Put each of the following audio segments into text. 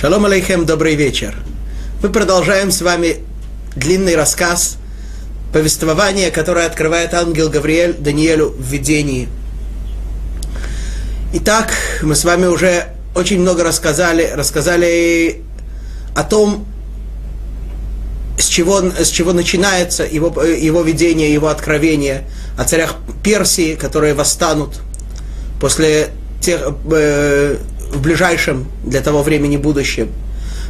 Шалом алейхем, добрый вечер. Мы продолжаем с вами длинный рассказ, повествование, которое открывает ангел Гавриэль Даниэлю в видении. Итак, мы с вами уже очень много рассказали, рассказали о том, с чего, с чего начинается его, его видение, его откровение, о царях Персии, которые восстанут после тех, э, в ближайшем для того времени будущем.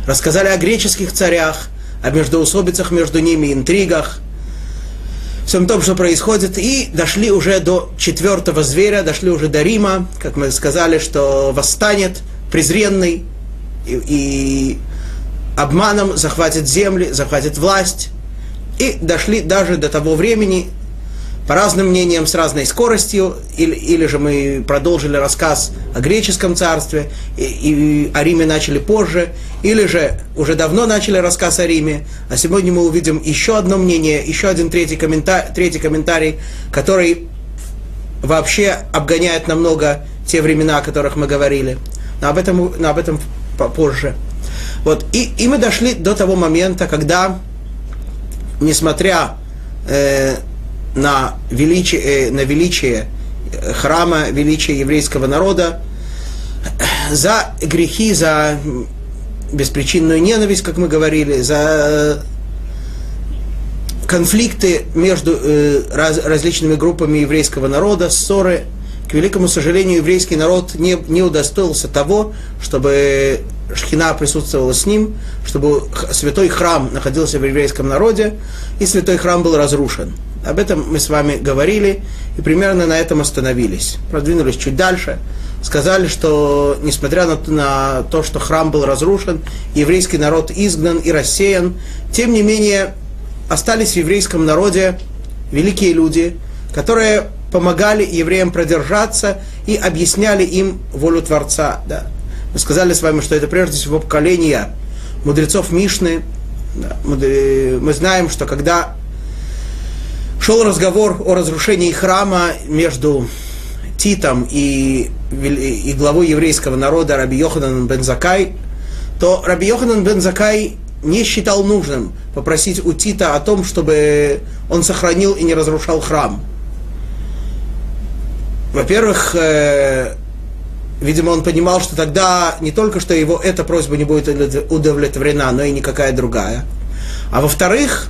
Рассказали о греческих царях, о междоусобицах между ними, интригах, всем том, что происходит, и дошли уже до четвертого зверя, дошли уже до Рима, как мы сказали, что восстанет презренный и, и обманом захватит земли, захватит власть. И дошли даже до того времени, по разным мнениям, с разной скоростью, или, или же мы продолжили рассказ о греческом царстве, и, и о Риме начали позже, или же уже давно начали рассказ о Риме, а сегодня мы увидим еще одно мнение, еще один третий, комментарий, третий комментарий, который вообще обгоняет намного те времена, о которых мы говорили. Но об этом, но об этом позже. Вот, и, и мы дошли до того момента, когда, несмотря э, на величие, э, на величие храма, величие еврейского народа, за грехи, за беспричинную ненависть, как мы говорили, за конфликты между э, раз, различными группами еврейского народа, ссоры. К великому сожалению, еврейский народ не, не удостоился того, чтобы Шхина присутствовала с ним, чтобы святой храм находился в еврейском народе, и святой храм был разрушен. Об этом мы с вами говорили и примерно на этом остановились. Продвинулись чуть дальше. Сказали, что несмотря на, на то, что храм был разрушен, еврейский народ изгнан и рассеян, тем не менее остались в еврейском народе великие люди, которые помогали евреям продержаться и объясняли им волю Творца. Да. Мы сказали с вами, что это прежде всего поколение мудрецов Мишны. Да. Мы знаем, что когда шел разговор о разрушении храма между Титом и, и главой еврейского народа Раби Йоханан бен то Раби Йоханан бен не считал нужным попросить у Тита о том, чтобы он сохранил и не разрушал храм. Во-первых, э, видимо, он понимал, что тогда не только что его эта просьба не будет удовлетворена, но и никакая другая. А во-вторых,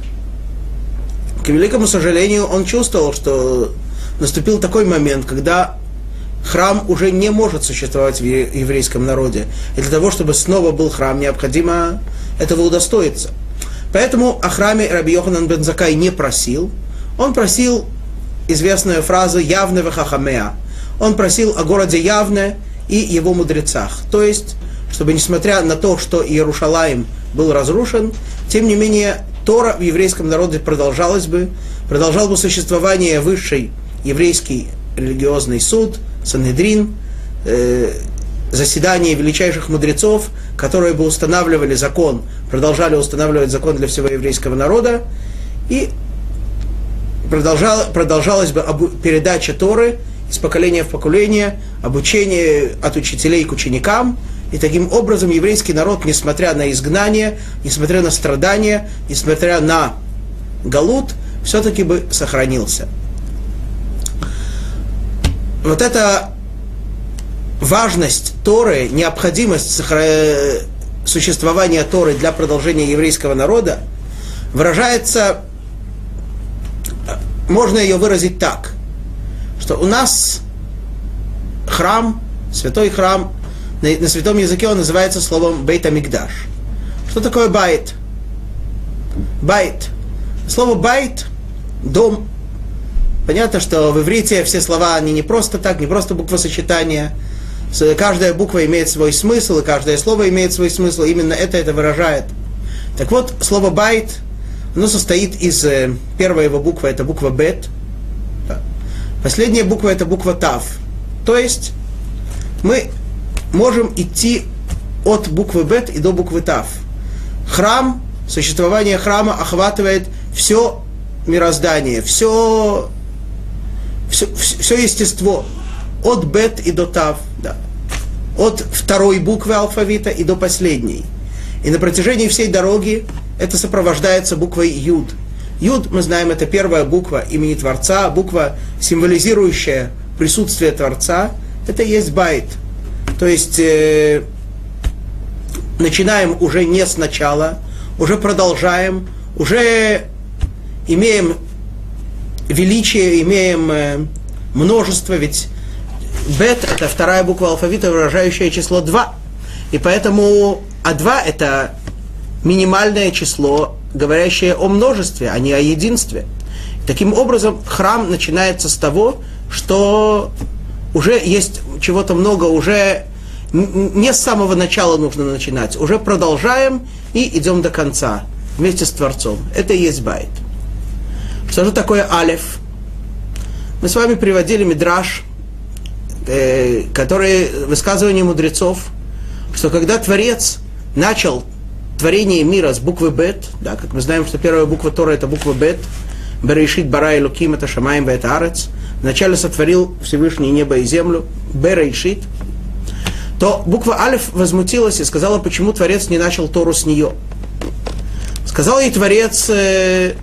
к великому сожалению, он чувствовал, что наступил такой момент, когда храм уже не может существовать в еврейском народе. И для того, чтобы снова был храм, необходимо этого удостоиться. Поэтому о храме Раби Йоханан бен Закай не просил. Он просил известную фразу «Явне вахахамеа». Он просил о городе Явне и его мудрецах. То есть, чтобы несмотря на то, что Иерушалаем был разрушен, тем не менее Тора в еврейском народе продолжалась бы, продолжал бы существование высший еврейский религиозный суд, Санедрин, э, заседание величайших мудрецов, которые бы устанавливали закон, продолжали устанавливать закон для всего еврейского народа, и продолжала, продолжалась бы обу- передача Торы из поколения в поколение, обучение от учителей к ученикам, и таким образом еврейский народ, несмотря на изгнание, несмотря на страдания, несмотря на галут, все-таки бы сохранился. Вот эта важность Торы, необходимость существования Торы для продолжения еврейского народа выражается, можно ее выразить так, что у нас храм, святой храм, на, на святом языке он называется словом בית המקדש. Что такое בית? בית. Слово בית – дом. Понятно, что в иврите все слова, они не просто так, не просто буквосочетания. Каждая буква имеет свой смысл, и каждое слово имеет свой смысл. Именно это это выражает. Так вот, слово байт, оно состоит из э, первой его буквы, это буква бет. Последняя буква это буква тав. То есть мы можем идти от буквы Бет и до буквы Тав. Храм, существование храма охватывает все мироздание, все, все, все естество, от Бет и до Тав. Да. от второй буквы алфавита и до последней. И на протяжении всей дороги это сопровождается буквой Юд. Юд, мы знаем, это первая буква имени Творца, буква, символизирующая присутствие Творца. Это и есть байт. То есть э, начинаем уже не сначала, уже продолжаем, уже имеем величие, имеем э, множество, ведь бет – это вторая буква алфавита, выражающая число 2. И поэтому А2 – это минимальное число, говорящее о множестве, а не о единстве. Таким образом, храм начинается с того, что уже есть чего-то много, уже не с самого начала нужно начинать, уже продолжаем и идем до конца вместе с Творцом. Это и есть байт. Что же такое алиф? Мы с вами приводили мидраж, э, который высказывание мудрецов, что когда Творец начал творение мира с буквы Бет, да, как мы знаем, что первая буква Тора это буква Бет, Берешит Бара и Луким это Шамаем Бет Арец, вначале сотворил Всевышний небо и землю, Берешит, то буква Алиф возмутилась и сказала, почему Творец не начал Тору с нее. Сказал ей Творец, э,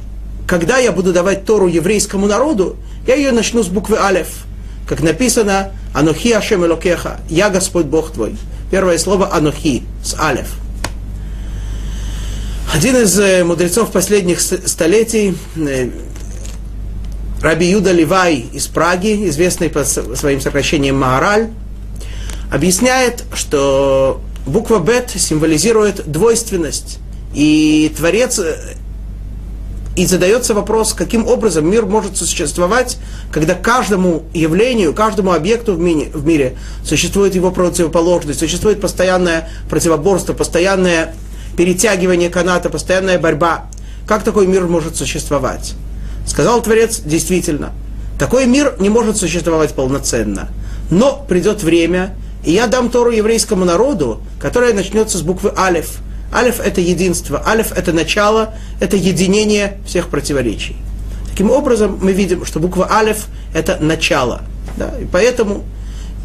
когда я буду давать Тору еврейскому народу, я ее начну с буквы Алиф. Как написано, Анухи Ашем Элокеха, я Господь Бог твой. Первое слово Анухи с Алиф. Один из э, мудрецов последних столетий, э, Раби Юда Ливай из Праги, известный по своим сокращениям Маараль, объясняет, что буква Бет символизирует двойственность. И Творец э, и задается вопрос, каким образом мир может существовать, когда каждому явлению, каждому объекту в мире, в мире существует его противоположность, существует постоянное противоборство, постоянное перетягивание каната, постоянная борьба. Как такой мир может существовать? Сказал Творец, действительно, такой мир не может существовать полноценно. Но придет время, и я дам Тору еврейскому народу, которая начнется с буквы Алиф – Алиф – это единство, алиф – это начало, это единение всех противоречий. Таким образом, мы видим, что буква алиф – это начало. Да? И поэтому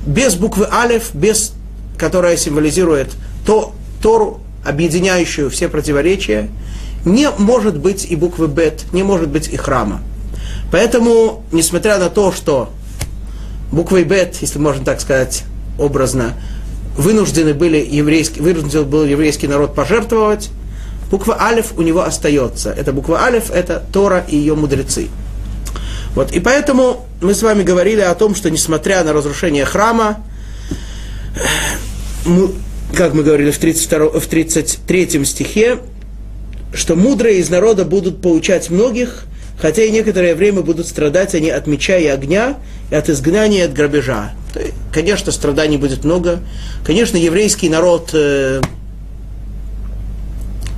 без буквы алиф, без, которая символизирует то, Тору, объединяющую все противоречия, не может быть и буквы бет, не может быть и храма. Поэтому, несмотря на то, что буквой бет, если можно так сказать образно, вынуждены были еврейский, вынужден был еврейский народ пожертвовать, буква Алиф у него остается. Эта буква Алиф – это Тора и ее мудрецы. Вот, и поэтому мы с вами говорили о том, что несмотря на разрушение храма, мы, как мы говорили в, 32, в 33 стихе, что мудрые из народа будут поучать многих, хотя и некоторое время будут страдать они от меча и огня, и от изгнания, и от грабежа. Конечно, страданий будет много. Конечно, еврейский народ э,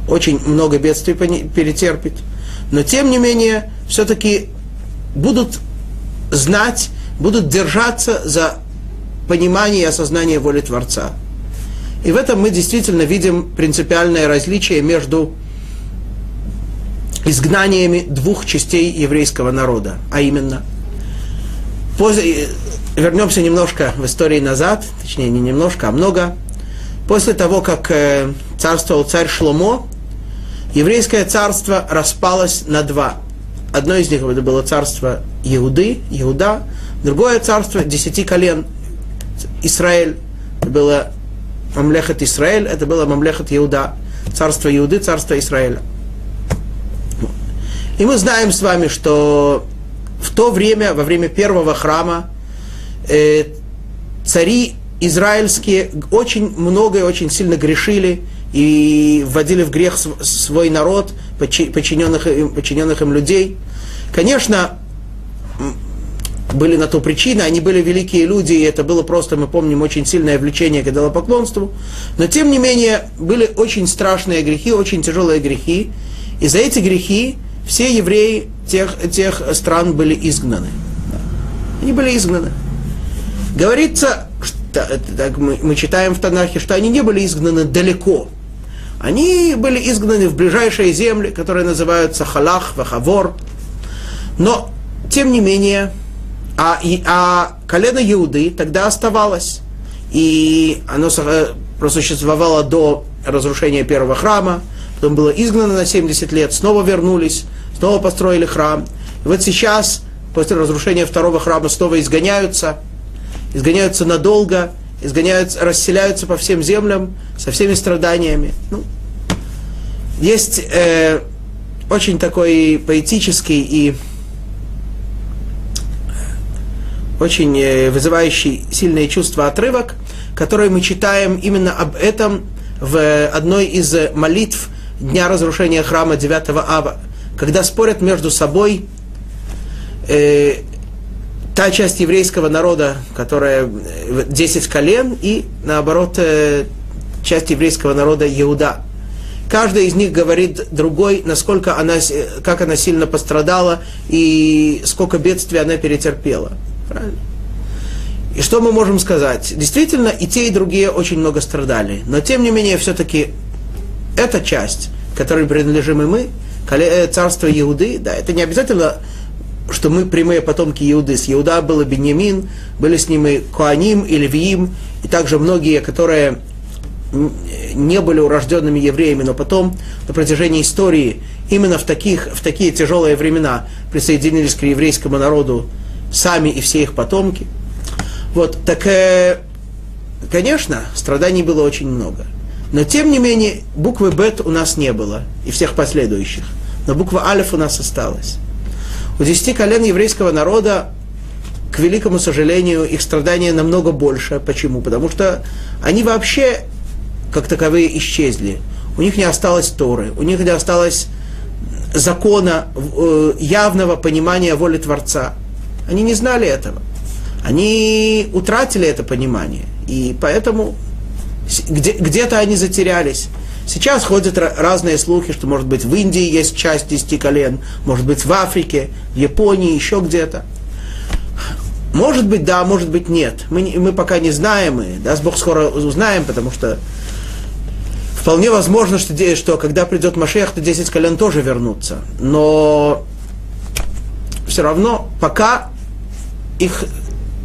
очень много бедствий перетерпит. Но, тем не менее, все-таки будут знать, будут держаться за понимание и осознание воли Творца. И в этом мы действительно видим принципиальное различие между изгнаниями двух частей еврейского народа, а именно после, вернемся немножко в истории назад, точнее не немножко, а много. После того, как э, царствовал царь Шломо, еврейское царство распалось на два. Одно из них это было царство Иуды, Иуда, другое царство десяти колен Израиль. Это было Мамлехат Израиль, это было Мамлехат Иуда, царство Иуды, царство Израиля. И мы знаем с вами, что в то время, во время первого храма, э, цари израильские очень много и очень сильно грешили и вводили в грех свой народ, подчиненных им, подчиненных им людей. Конечно, были на то причины, они были великие люди, и это было просто, мы помним, очень сильное влечение к идолопоклонству. Но, тем не менее, были очень страшные грехи, очень тяжелые грехи. И за эти грехи все евреи тех, тех стран были изгнаны. Они были изгнаны. Говорится, что, так мы, мы читаем в Танахе, что они не были изгнаны далеко. Они были изгнаны в ближайшие земли, которые называются Халах, Вахавор. Но, тем не менее, а, и, а колено Иуды тогда оставалось. и оно просуществовало до разрушения первого храма, потом было изгнано на 70 лет, снова вернулись, снова построили храм. И вот сейчас, после разрушения второго храма, снова изгоняются, изгоняются надолго, изгоняются, расселяются по всем землям со всеми страданиями. Ну, есть э, очень такой поэтический и очень э, вызывающий сильные чувства отрывок, который мы читаем именно об этом в одной из молитв дня разрушения храма 9 ава, когда спорят между собой э, та часть еврейского народа, которая 10 колен, и наоборот э, часть еврейского народа Иуда. Каждый из них говорит другой, насколько она, как она сильно пострадала и сколько бедствий она перетерпела. И что мы можем сказать? Действительно, и те, и другие очень много страдали. Но, тем не менее, все-таки эта часть, которой принадлежим и мы, э, царство Иуды, да, это не обязательно, что мы прямые потомки Иуды. С Иуда был Беньямин, были с ним и Коаним, и Левиим, и также многие, которые не были урожденными евреями, но потом на протяжении истории именно в, таких, в такие тяжелые времена присоединились к еврейскому народу сами и все их потомки. Вот, так, э, конечно, страданий было очень много. Но, тем не менее, буквы Бет у нас не было, и всех последующих. Но буква Алиф у нас осталась. У десяти колен еврейского народа, к великому сожалению, их страдания намного больше. Почему? Потому что они вообще как таковые исчезли. У них не осталось Торы, у них не осталось закона, э, явного понимания воли Творца. Они не знали этого. Они утратили это понимание. И поэтому где, где-то они затерялись. Сейчас ходят разные слухи, что, может быть, в Индии есть часть десяти колен, может быть, в Африке, в Японии, еще где-то. Может быть, да, может быть, нет. Мы, мы пока не знаем, и даст Бог скоро узнаем, потому что Вполне возможно, что, что когда придет Машех, то 10 колен тоже вернутся. Но все равно пока их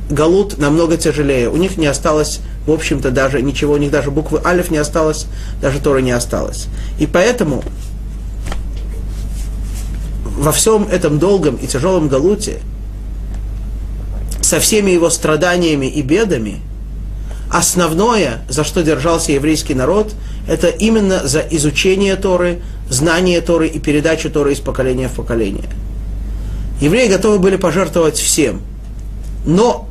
галут намного тяжелее. У них не осталось, в общем-то, даже ничего, у них даже буквы Алиф не осталось, даже Тора не осталось. И поэтому во всем этом долгом и тяжелом галуте, со всеми его страданиями и бедами, основное, за что держался еврейский народ, это именно за изучение Торы, знание Торы и передачу Торы из поколения в поколение. Евреи готовы были пожертвовать всем, но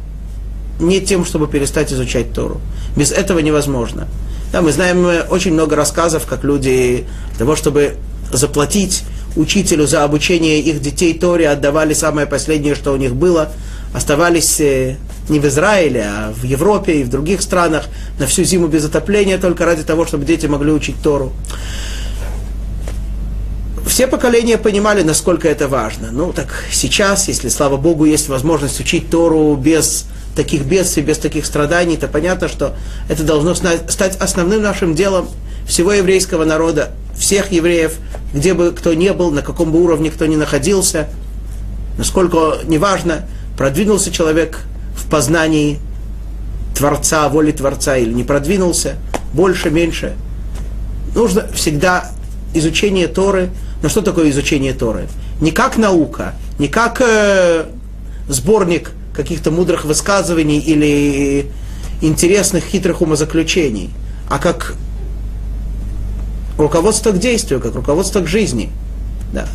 не тем, чтобы перестать изучать Тору. Без этого невозможно. Да, мы знаем очень много рассказов, как люди для того, чтобы заплатить учителю за обучение их детей Торе, отдавали самое последнее, что у них было, оставались э, не в Израиле, а в Европе и в других странах на всю зиму без отопления только ради того, чтобы дети могли учить Тору. Все поколения понимали, насколько это важно. Ну, так сейчас, если, слава Богу, есть возможность учить Тору без таких бедствий, без таких страданий, то понятно, что это должно стать основным нашим делом всего еврейского народа, всех евреев, где бы кто ни был, на каком бы уровне кто ни находился, насколько неважно, продвинулся человек в познании Творца, воли Творца или не продвинулся, больше, меньше. Нужно всегда изучение Торы. Но что такое изучение Торы? Не как наука, не как э, сборник каких-то мудрых высказываний или интересных, хитрых умозаключений, а как руководство к действию, как руководство к жизни. Да.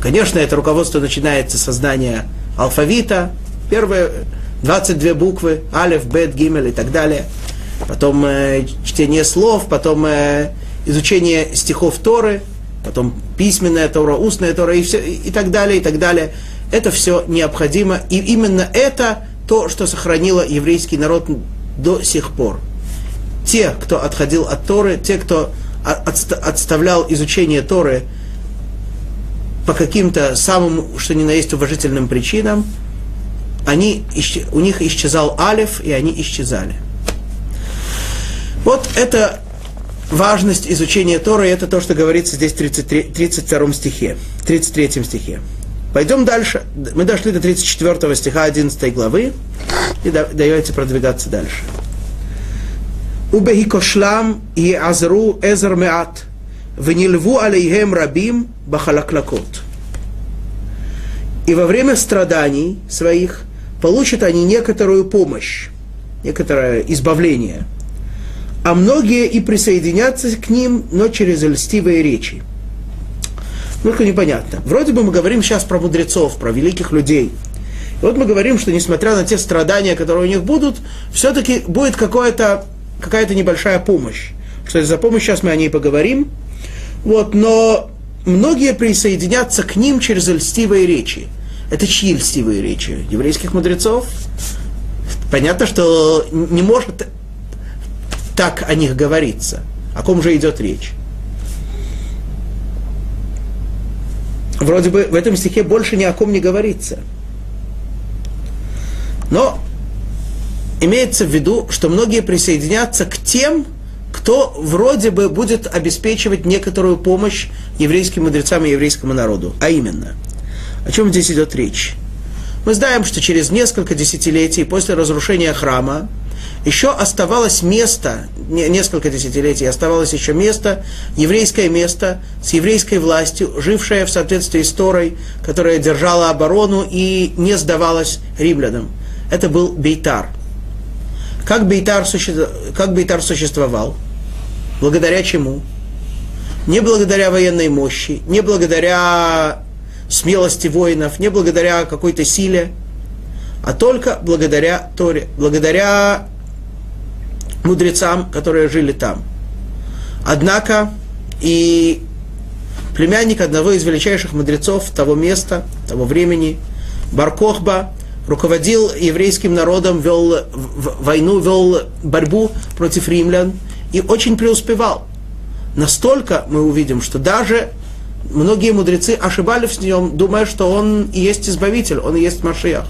Конечно, это руководство начинается со знания алфавита, первые 22 буквы, алиф, бет, гимель и так далее. Потом э, чтение слов, потом э, изучение стихов Торы, потом письменная Тора, устная Тора и, все, и так далее, и так далее. Это все необходимо. И именно это то, что сохранило еврейский народ до сих пор. Те, кто отходил от Торы, те, кто отставлял изучение Торы по каким-то самым, что ни на есть, уважительным причинам, они, у них исчезал алиф, и они исчезали. Вот это важность изучения Торы, это то, что говорится здесь в 33, 32 стихе, 33 стихе. Пойдем дальше. Мы дошли до 34 стиха 11 главы и даете продвигаться дальше. Убехикошлам и азру эзер меат, внильву алейхем рабим бахалаклакот. И во время страданий своих получат они некоторую помощь, некоторое избавление. А многие и присоединятся к ним, но через льстивые речи. Только непонятно. Вроде бы мы говорим сейчас про мудрецов, про великих людей. И вот мы говорим, что несмотря на те страдания, которые у них будут, все-таки будет какое-то какая-то небольшая помощь. Что за помощь, сейчас мы о ней поговорим. Вот, но многие присоединятся к ним через льстивые речи. Это чьи льстивые речи? Еврейских мудрецов? Понятно, что не может так о них говориться. О ком же идет речь? Вроде бы в этом стихе больше ни о ком не говорится. Но имеется в виду, что многие присоединятся к тем, кто вроде бы будет обеспечивать некоторую помощь еврейским мудрецам и еврейскому народу. А именно, о чем здесь идет речь? Мы знаем, что через несколько десятилетий после разрушения храма еще оставалось место, несколько десятилетий оставалось еще место, еврейское место с еврейской властью, жившее в соответствии с Торой, которая держала оборону и не сдавалась римлянам. Это был Бейтар – как Бейтар, суще... как Бейтар существовал? Благодаря чему? Не благодаря военной мощи, не благодаря смелости воинов, не благодаря какой-то силе, а только благодаря Торе, благодаря мудрецам, которые жили там. Однако и племянник одного из величайших мудрецов того места, того времени, Баркохба, руководил еврейским народом, вел войну, вел борьбу против римлян и очень преуспевал. Настолько мы увидим, что даже многие мудрецы ошибались в нем, думая, что он и есть избавитель, он и есть Машиах.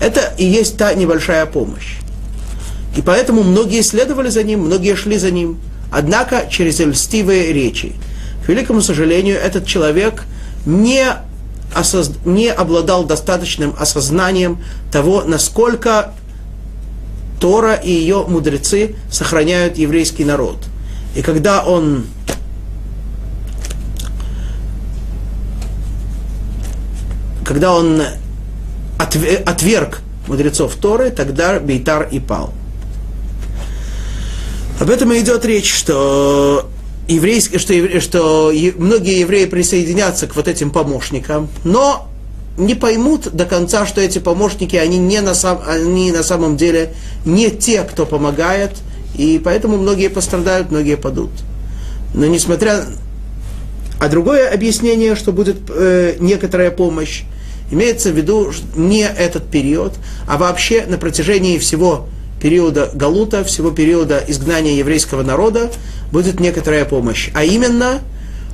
Это и есть та небольшая помощь. И поэтому многие следовали за ним, многие шли за ним. Однако через льстивые речи. К великому сожалению, этот человек не осоз... не обладал достаточным осознанием того, насколько Тора и ее мудрецы сохраняют еврейский народ. И когда он когда он отверг мудрецов Торы, тогда Бейтар и пал. Об этом и идет речь, что еврейские, что, что многие евреи присоединятся к вот этим помощникам, но не поймут до конца, что эти помощники, они, не на, сам, они на самом деле не те, кто помогает, и поэтому многие пострадают, многие падут. Но несмотря... А другое объяснение, что будет э, некоторая помощь, имеется в виду не этот период, а вообще на протяжении всего периода Галута, всего периода изгнания еврейского народа, будет некоторая помощь. А именно,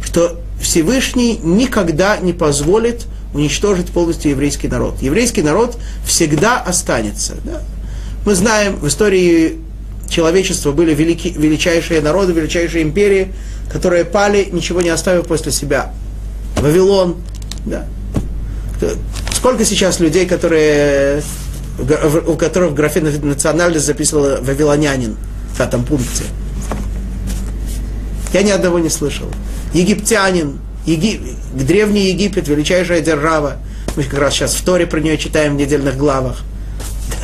что Всевышний никогда не позволит уничтожить полностью еврейский народ. Еврейский народ всегда останется. Да? Мы знаем, в истории человечества были велики, величайшие народы, величайшие империи, которые пали, ничего не оставив после себя. Вавилон, да. Сколько сейчас людей, которые у которых в национальность записывала «Вавилонянин» в пятом пункте. Я ни одного не слышал. Египтянин, Еги... древний Египет, величайшая держава. Мы как раз сейчас в Торе про нее читаем в недельных главах.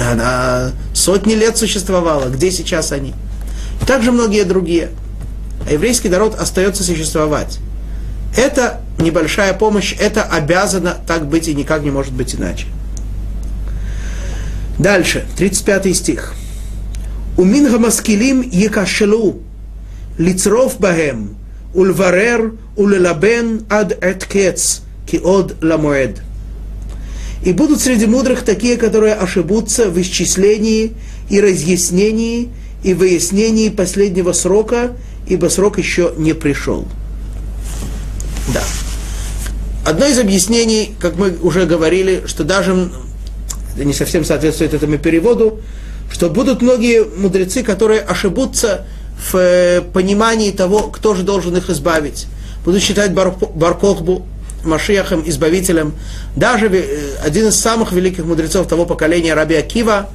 Она сотни лет существовала. Где сейчас они? Также многие другие. А еврейский народ остается существовать. Это небольшая помощь, это обязано так быть и никак не может быть иначе. Дальше, 35 стих. Умин гамаскилим екашелу, лицров бахем, ульварер, улелабен ад эткец, киод ламуэд. И будут среди мудрых такие, которые ошибутся в исчислении и разъяснении и выяснении последнего срока, ибо срок еще не пришел. Да. Одно из объяснений, как мы уже говорили, что даже это не совсем соответствует этому переводу, что будут многие мудрецы, которые ошибутся в э, понимании того, кто же должен их избавить. Будут считать Бар, Баркохбу Машиахом, избавителем. Даже э, один из самых великих мудрецов того поколения, Раби Акива,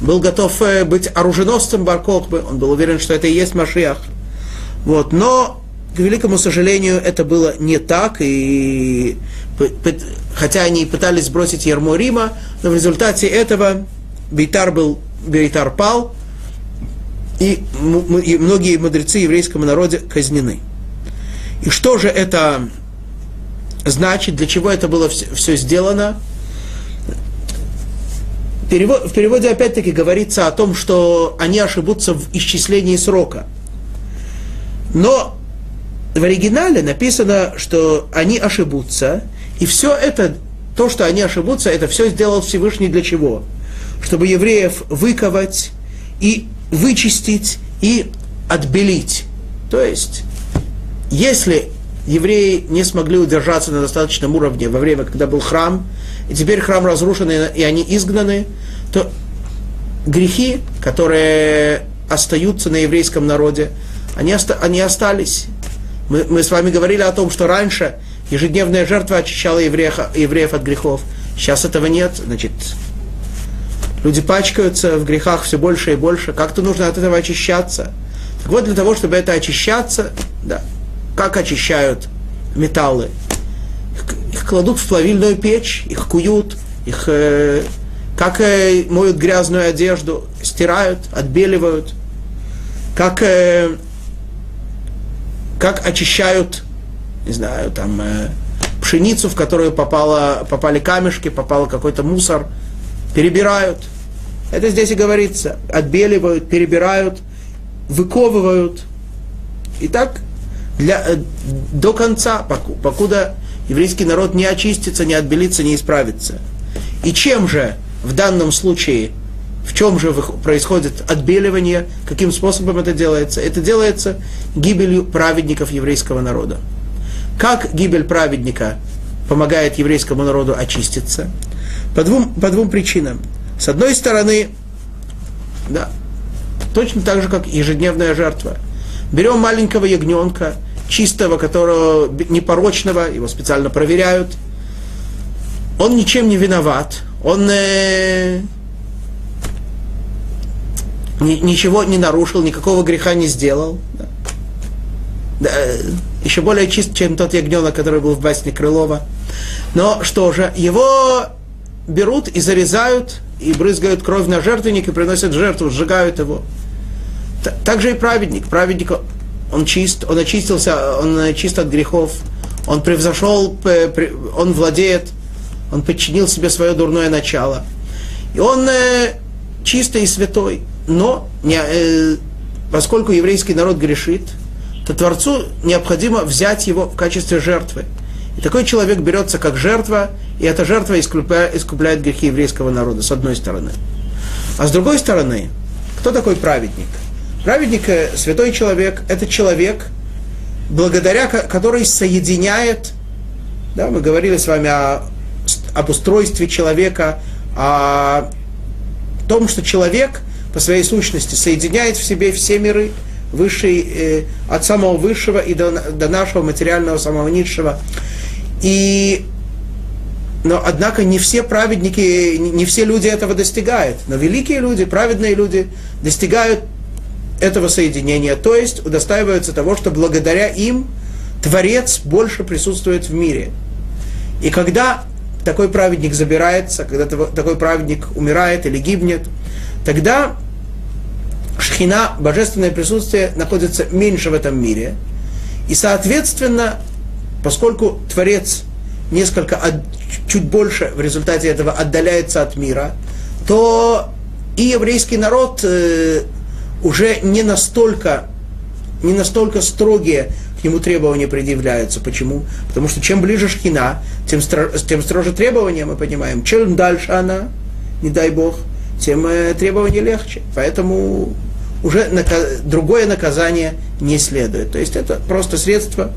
был готов э, быть оруженосцем Баркохбы, он был уверен, что это и есть Машиах. Вот, но, к великому сожалению, это было не так, и хотя они пытались сбросить ярмо Рима, но в результате этого Бейтар был, Бейтар пал, и, и многие мудрецы еврейского народа казнены. И что же это значит, для чего это было все, все сделано? Перевод, в переводе опять-таки говорится о том, что они ошибутся в исчислении срока. Но в оригинале написано, что они ошибутся, и все это, то, что они ошибутся, это все сделал Всевышний для чего? Чтобы евреев выковать и вычистить и отбелить. То есть, если евреи не смогли удержаться на достаточном уровне во время, когда был храм, и теперь храм разрушен, и они изгнаны, то грехи, которые остаются на еврейском народе, они, оста- они остались. Мы, мы с вами говорили о том, что раньше ежедневная жертва очищала евреев, евреев от грехов. Сейчас этого нет. Значит, люди пачкаются в грехах все больше и больше. Как-то нужно от этого очищаться. Так вот, для того, чтобы это очищаться, да, как очищают металлы? Их, их кладут в плавильную печь, их куют, их э, как э, моют грязную одежду, стирают, отбеливают, как, э, как очищают, не знаю, там, э, пшеницу, в которую попало, попали камешки, попал какой-то мусор, перебирают. Это здесь и говорится. Отбеливают, перебирают, выковывают. И так для, э, до конца, покуда еврейский народ не очистится, не отбелится, не исправится. И чем же в данном случае, в чем же происходит отбеливание, каким способом это делается? Это делается гибелью праведников еврейского народа. Как гибель праведника помогает еврейскому народу очиститься? По двум, по двум причинам. С одной стороны, да, точно так же, как ежедневная жертва. Берем маленького ягненка, чистого, которого непорочного, его специально проверяют. Он ничем не виноват, он э, ничего не нарушил, никакого греха не сделал. Да. Э, еще более чист, чем тот ягненок, который был в басне Крылова. Но что же, его берут и зарезают, и брызгают кровь на жертвенник, и приносят жертву, сжигают его. Так же и праведник. Праведник, он чист, он очистился, он чист от грехов, он превзошел, он владеет, он подчинил себе свое дурное начало. И он чистый и святой. Но не, э, поскольку еврейский народ грешит, то Творцу необходимо взять его в качестве жертвы. И такой человек берется как жертва, и эта жертва искупляет, искупляет грехи еврейского народа, с одной стороны. А с другой стороны, кто такой праведник? Праведник, э, святой человек, это человек, благодаря который соединяет, да, мы говорили с вами о, об устройстве человека, о том, что человек по своей сущности соединяет в себе все миры, высший, э, от самого высшего и до, до нашего материального, самого низшего. И, но, однако, не все праведники, не все люди этого достигают. Но великие люди, праведные люди достигают этого соединения, то есть удостаиваются того, что благодаря им Творец больше присутствует в мире. И когда такой праведник забирается, когда такой праведник умирает или гибнет, тогда шхина, божественное присутствие, находится меньше в этом мире. И, соответственно, поскольку Творец несколько, чуть больше в результате этого отдаляется от мира, то и еврейский народ э, уже не настолько, не настолько строгие к нему требования предъявляются. Почему? Потому что чем ближе шхина, тем, стро, тем строже требования мы понимаем. Чем дальше она, не дай бог, тем э, требования легче. Поэтому уже наказ, другое наказание не следует. То есть это просто средство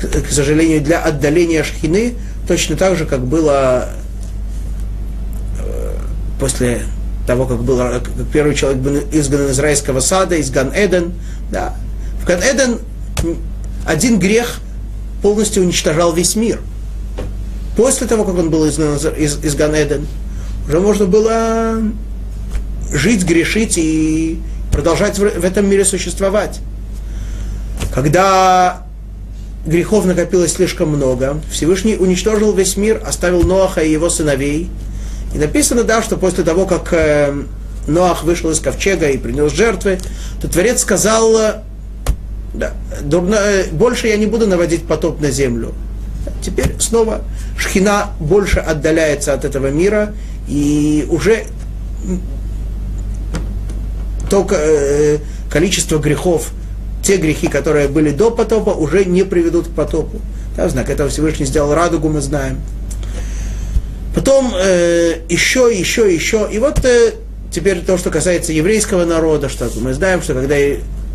к, сожалению, для отдаления шхины, точно так же, как было э, после того, как был как первый человек был изгнан из райского сада, из Ган-Эден. Да. В Ган-Эден один грех полностью уничтожал весь мир. После того, как он был изгнан из, из Ган-Эден, уже можно было жить, грешить и продолжать в этом мире существовать. Когда грехов накопилось слишком много, Всевышний уничтожил весь мир, оставил Ноаха и его сыновей. И написано, да, что после того, как э, Ноах вышел из ковчега и принес жертвы, то Творец сказал, да, дурно, э, больше я не буду наводить потоп на землю. Теперь снова Шхина больше отдаляется от этого мира, и уже то э, количество грехов, те грехи, которые были до потопа, уже не приведут к потопу. Да, знак этого Всевышний сделал радугу, мы знаем. Потом э, еще, еще, еще. И вот э, теперь то, что касается еврейского народа, что мы знаем, что когда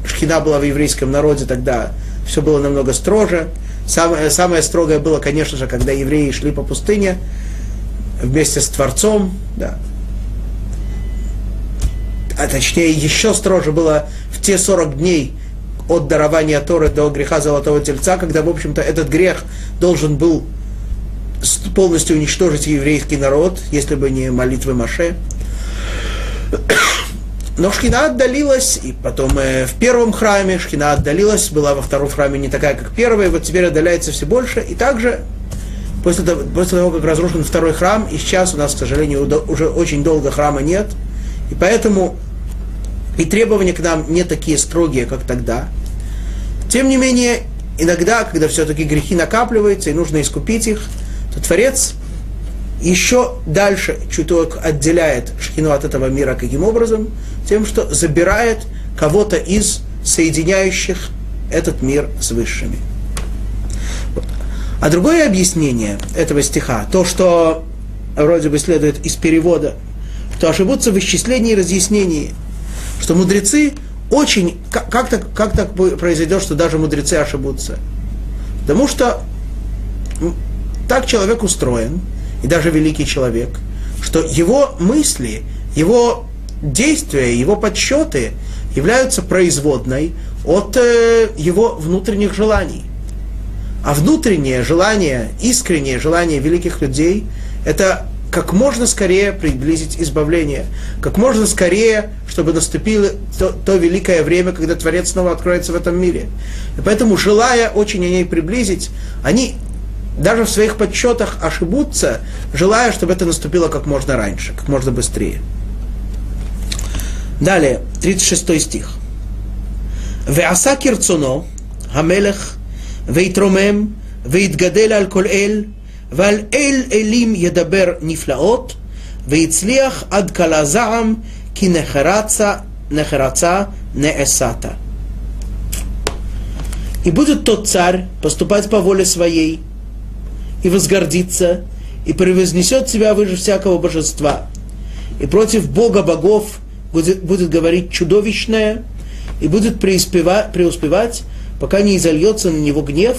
Шхина была в еврейском народе, тогда все было намного строже. Самое, самое строгое было, конечно же, когда евреи шли по пустыне вместе с Творцом. Да. А точнее, еще строже было в те 40 дней от дарования Торы до греха Золотого Тельца, когда, в общем-то, этот грех должен был полностью уничтожить еврейский народ, если бы не молитвы Маше. Но Шхина отдалилась, и потом э, в первом храме Шхина отдалилась, была во втором храме не такая, как первая, вот теперь отдаляется все больше, и также после того, после того, как разрушен второй храм, и сейчас у нас, к сожалению, уже очень долго храма нет, и поэтому и требования к нам не такие строгие, как тогда. Тем не менее, иногда, когда все-таки грехи накапливаются и нужно искупить их, то Творец еще дальше чуток отделяет Шхину от этого мира каким образом? Тем, что забирает кого-то из соединяющих этот мир с высшими. А другое объяснение этого стиха, то, что вроде бы следует из перевода, что ошибутся в исчислении и разъяснении, что мудрецы очень... Как, как, так, как так произойдет, что даже мудрецы ошибутся? Потому что так человек устроен, и даже великий человек, что его мысли, его действия, его подсчеты являются производной от э, его внутренних желаний. А внутреннее желание, искреннее желание великих людей – это как можно скорее приблизить избавление, как можно скорее, чтобы наступило то, то великое время, когда Творец снова откроется в этом мире. И поэтому, желая очень о ней приблизить, они даже в своих подсчетах ошибутся, желая, чтобы это наступило как можно раньше, как можно быстрее. Далее, 36 стих. ועשה כרצונו המלך ויתרומם ויתגדל על כל אל ועל אל אלים ידבר נפלאות והצליח עד כלה זעם כי נחרצה, נחרצה נעשתה. И будет тот царь поступать по воле своей, и возгордится, и превознесет себя выше всякого божества, и против Бога богов будет, будет говорить чудовищное, и будет преуспевать, преуспевать, пока не изольется на него гнев,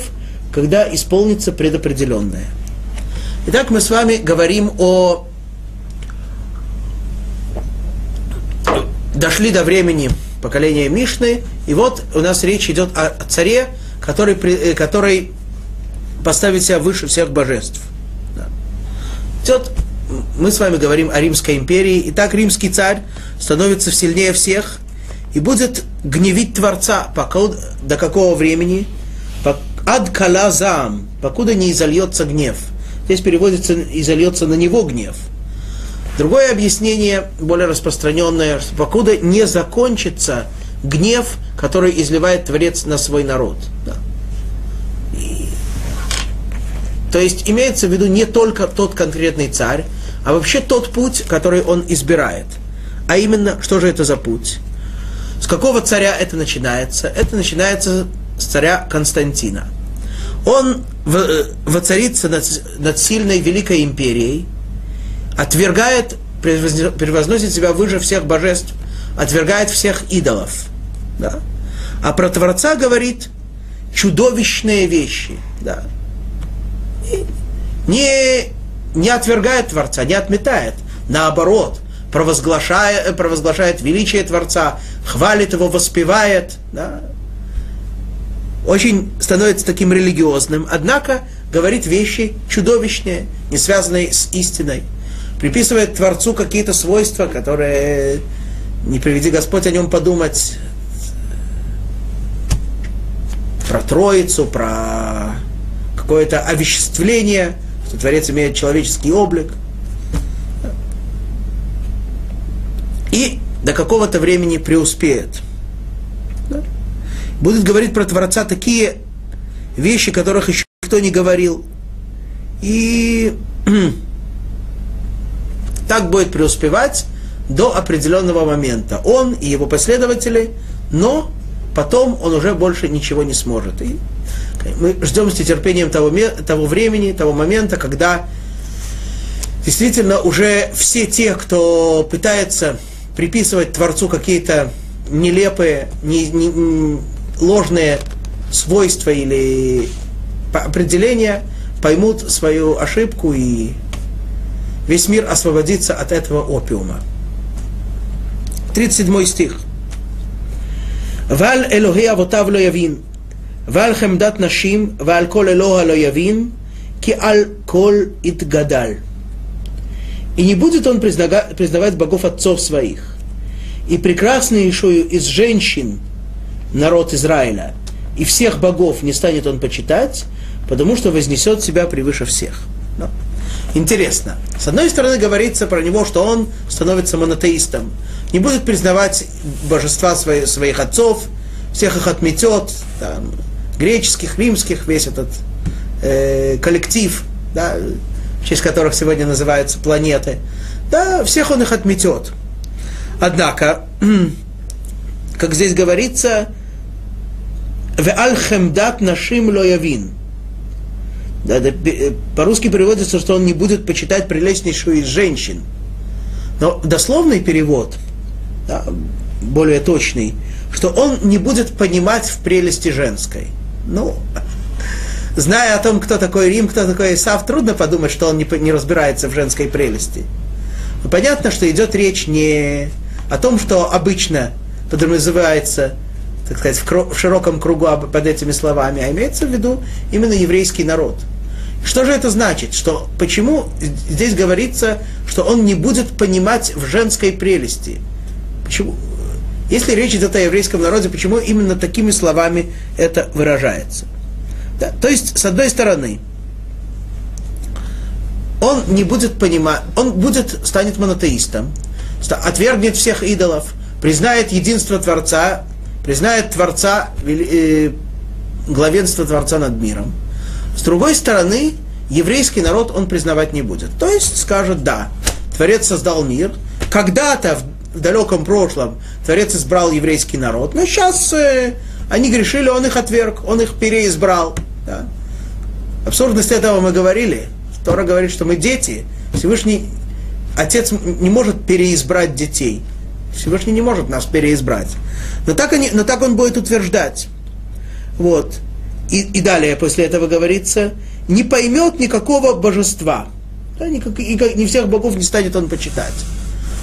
когда исполнится предопределенное. Итак, мы с вами говорим о... Дошли до времени поколения Мишны, и вот у нас речь идет о царе, который, э, который поставить себя выше всех божеств. Вот мы с вами говорим о Римской империи, и так римский царь становится сильнее всех и будет гневить Творца пока, до какого времени? Ад калазам, покуда не изольется гнев. Здесь переводится изольется на него гнев. Другое объяснение, более распространенное, что покуда не закончится гнев, который изливает Творец на свой народ. Да. То есть имеется в виду не только тот конкретный царь, а вообще тот путь, который он избирает. А именно, что же это за путь? С какого царя это начинается? Это начинается с царя Константина. Он э, воцарится над, над сильной великой империей, отвергает, превозносит себя выше всех божеств, отвергает всех идолов. Да? А про Творца говорит чудовищные вещи. Да? не, не отвергает Творца, не отметает. Наоборот, провозглашает, провозглашает величие Творца, хвалит его, воспевает. Да? Очень становится таким религиозным, однако говорит вещи чудовищные, не связанные с истиной. Приписывает Творцу какие-то свойства, которые не приведи Господь о нем подумать про Троицу, про какое-то овеществление, что Творец имеет человеческий облик. И до какого-то времени преуспеет. Да? Будет говорить про Творца такие вещи, которых еще никто не говорил. И так будет преуспевать до определенного момента. Он и его последователи, но потом он уже больше ничего не сможет. И мы ждем с нетерпением того, того времени, того момента, когда действительно уже все те, кто пытается приписывать Творцу какие-то нелепые, не, не, ложные свойства или определения, поймут свою ошибку и весь мир освободится от этого опиума. 37 стих. ועל אלוהי אבותיו לא יבין, ועל חמדת נשים, ועל כל אלוה לא יבין, כי על כל התגדל. И не будет он признавать богов отцов своих. И прекраснейшую из женщин народ Израиля, и всех богов не станет он почитать, потому что вознесет себя превыше всех. Но. Интересно. С одной стороны говорится про него, что он становится монотеистом, не будет признавать божества своих, своих отцов, всех их отметет, там, греческих, римских, весь этот э, коллектив, да, в честь которых сегодня называются планеты, да, всех он их отметет. Однако, как здесь говорится, в аль-хемдат нашим лоявин. Да, да, э, по-русски переводится, что он не будет почитать прелестнейшую из женщин. Но дословный перевод – да, более точный, что он не будет понимать в прелести женской. Ну, зная о том, кто такой Рим, кто такой Исав, трудно подумать, что он не, не разбирается в женской прелести. Но понятно, что идет речь не о том, что обычно подразумевается, так сказать, в, в широком кругу под этими словами, а имеется в виду именно еврейский народ. Что же это значит? Что, почему здесь говорится, что он не будет понимать в женской прелести – Почему? Если речь идет о еврейском народе, почему именно такими словами это выражается? Да, то есть, с одной стороны, он не будет понимать, он будет, станет монотеистом, отвергнет всех идолов, признает единство Творца, признает Творца, э, главенство Творца над миром. С другой стороны, еврейский народ он признавать не будет. То есть скажет, да, Творец создал мир, когда-то в далеком прошлом Творец избрал еврейский народ, но сейчас э, они грешили, он их отверг, он их переизбрал. Да? Абсурдность этого мы говорили. Тора говорит, что мы дети. Всевышний Отец не может переизбрать детей. Всевышний не может нас переизбрать. Но так, они, но так он будет утверждать. Вот. И, и далее после этого говорится, не поймет никакого божества. Да, никак, и, не всех богов не станет он почитать.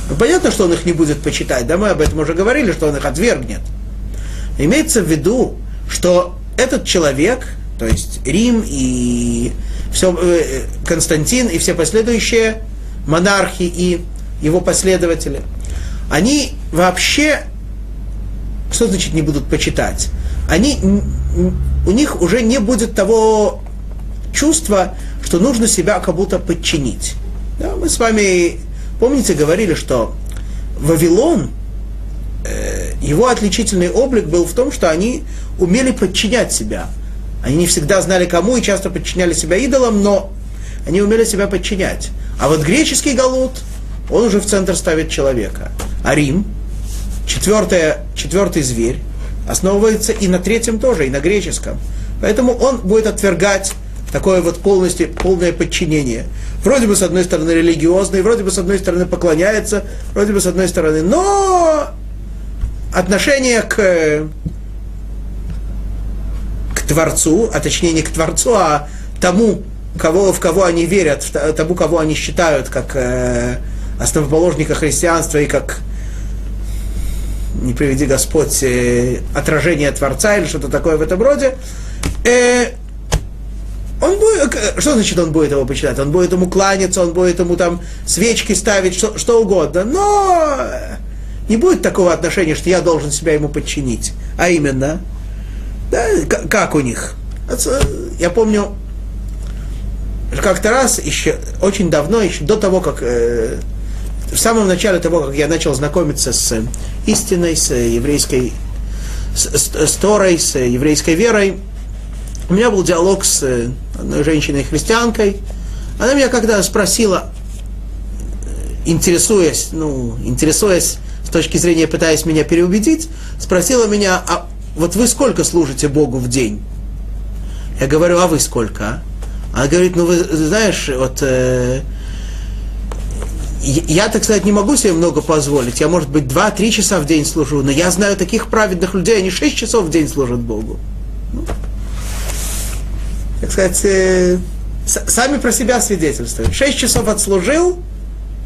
Ну, понятно, что он их не будет почитать, да, мы об этом уже говорили, что он их отвергнет. Имеется в виду, что этот человек, то есть Рим и все, э, Константин и все последующие монархи и его последователи, они вообще, что значит не будут почитать? Они, у них уже не будет того чувства, что нужно себя как будто подчинить. Да, мы с вами Помните, говорили, что Вавилон, э, его отличительный облик был в том, что они умели подчинять себя. Они не всегда знали кому и часто подчиняли себя идолам, но они умели себя подчинять. А вот греческий галут, он уже в центр ставит человека. А Рим, четвертое, четвертый зверь, основывается и на третьем тоже, и на греческом. Поэтому он будет отвергать такое вот полностью, полное подчинение. Вроде бы, с одной стороны, религиозный, вроде бы, с одной стороны, поклоняется, вроде бы, с одной стороны, но отношение к, к Творцу, а точнее не к Творцу, а тому, кого, в кого они верят, тому, кого они считают как э, основоположника христианства и как не приведи Господь, э, отражение Творца или что-то такое в этом роде, э, он будет, э, что значит он будет его почитать? Он будет ему кланяться, он будет ему там свечки ставить, что, что угодно. Но не будет такого отношения, что я должен себя ему подчинить. А именно, да, как у них? Я помню, как-то раз еще очень давно, еще до того, как э, в самом начале того, как я начал знакомиться с истиной, с еврейской с, с, с Торой, с еврейской верой, у меня был диалог с одной женщиной-христианкой. Она меня когда спросила, интересуясь, ну, интересуясь с точки зрения, пытаясь меня переубедить, спросила меня, а вот вы сколько служите Богу в день? Я говорю, а вы сколько? А? Она говорит, ну вы знаешь, вот э, я, так сказать, не могу себе много позволить. Я, может быть, 2-3 часа в день служу, но я знаю таких праведных людей, они 6 часов в день служат Богу. Ну, так сказать, э, сами про себя свидетельствуют. 6 часов отслужил,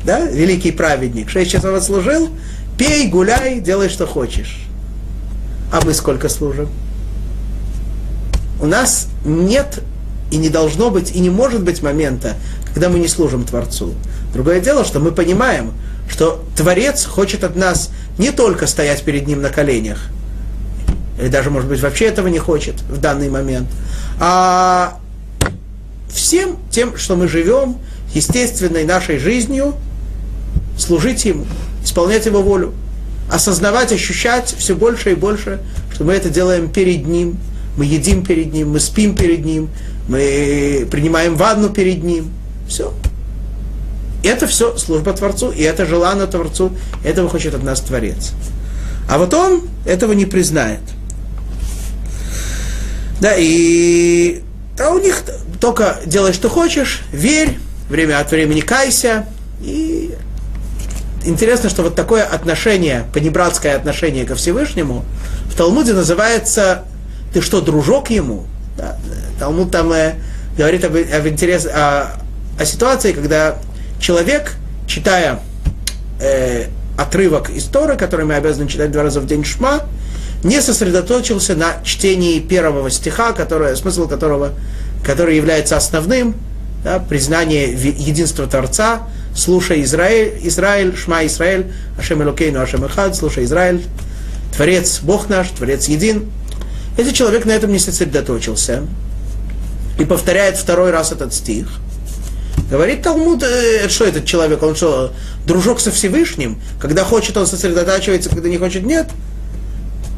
да, великий праведник, 6 часов отслужил, пей, гуляй, делай, что хочешь. А мы сколько служим? У нас нет и не должно быть, и не может быть момента, когда мы не служим Творцу. Другое дело, что мы понимаем, что Творец хочет от нас не только стоять перед Ним на коленях, или даже, может быть, вообще этого не хочет в данный момент, а всем тем, что мы живем, естественной нашей жизнью, служить Ему, исполнять Его волю, осознавать, ощущать все больше и больше, что мы это делаем перед Ним, мы едим перед Ним, мы спим перед Ним, мы принимаем ванну перед Ним. Все. Это все служба Творцу, и это желание Творцу, этого хочет от нас Творец. А вот он этого не признает. Да, и а у них только делай, что хочешь, верь, время от времени кайся. И интересно, что вот такое отношение, понебратское отношение ко Всевышнему в Талмуде называется «ты что, дружок ему?» да, Талмуд там э, говорит об, об интерес, о, о ситуации, когда человек, читая э, отрывок из Торы, который мы обязаны читать два раза в день Шма, не сосредоточился на чтении первого стиха, который, смысл которого, который является основным, да, признание единства Творца, слушай Израиль, Израиль, Шма Израиль, Ашем Элокейну, Ашем Эхад, слушай Израиль, Творец Бог наш, Творец един. Если человек на этом не сосредоточился и повторяет второй раз этот стих – Говорит Талмуд, э, что этот человек, он что, дружок со Всевышним? Когда хочет, он сосредотачивается, когда не хочет, нет.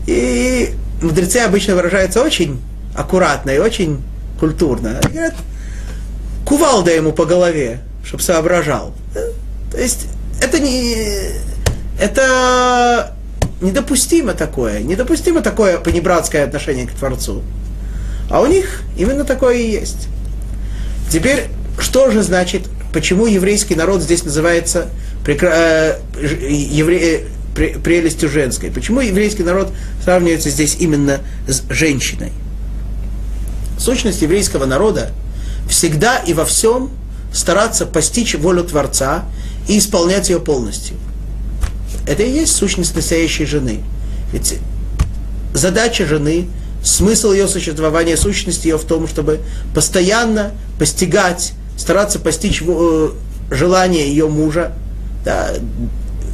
И мудрецы обычно выражаются очень аккуратно и очень культурно. Говорят, кувалда ему по голове, чтобы соображал. То есть это не... Это недопустимо такое. Недопустимо такое понебратское отношение к Творцу. А у них именно такое и есть. Теперь что же значит, почему еврейский народ здесь называется прекра... Э, евре... Э, прелестью женской? Почему еврейский народ сравнивается здесь именно с женщиной? Сущность еврейского народа всегда и во всем стараться постичь волю Творца и исполнять ее полностью. Это и есть сущность настоящей жены. Ведь задача жены, смысл ее существования, сущность ее в том, чтобы постоянно постигать стараться постичь э, желание ее мужа, да,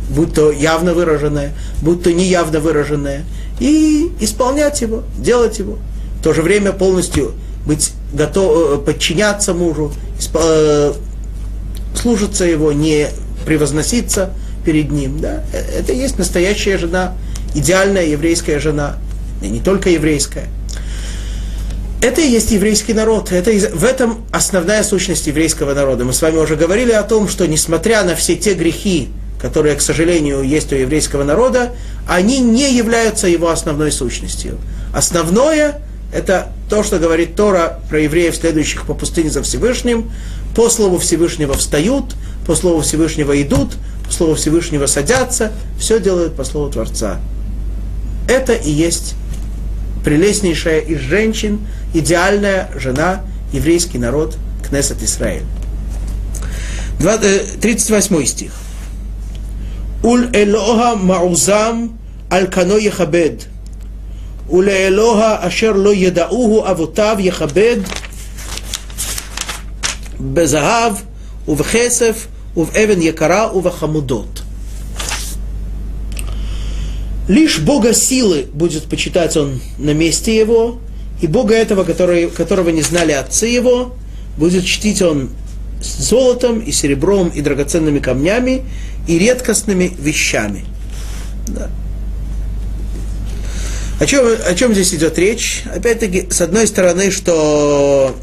будь то явно выраженное, будь то неявно выраженное, и исполнять его, делать его. В то же время полностью быть готов, э, подчиняться мужу, э, служиться его, не превозноситься перед ним. Да? Это и есть настоящая жена, идеальная еврейская жена, и не только еврейская – это и есть еврейский народ. Это, в этом основная сущность еврейского народа. Мы с вами уже говорили о том, что несмотря на все те грехи, которые, к сожалению, есть у еврейского народа, они не являются его основной сущностью. Основное – это то, что говорит Тора про евреев, следующих по пустыне за Всевышним. По слову Всевышнего встают, по слову Всевышнего идут, по слову Всевышнего садятся, все делают по слову Творца. Это и есть прелестнейшая из женщин, идеальная жена, еврейский народ, Кнесет Исраиль. 38 стих. Уль Элоха Маузам Алькано Яхабед. Уль Элоха Ашер Ло Едауху Авотав Яхабед. Безагав Увхесев Увэвен Якара Увахамудот. Лишь Бога силы будет почитать он на месте его, и Бога этого, который, которого не знали отцы его, будет чтить он с золотом и серебром и драгоценными камнями и редкостными вещами. Да. О чем, о чем здесь идет речь? Опять-таки, с одной стороны, что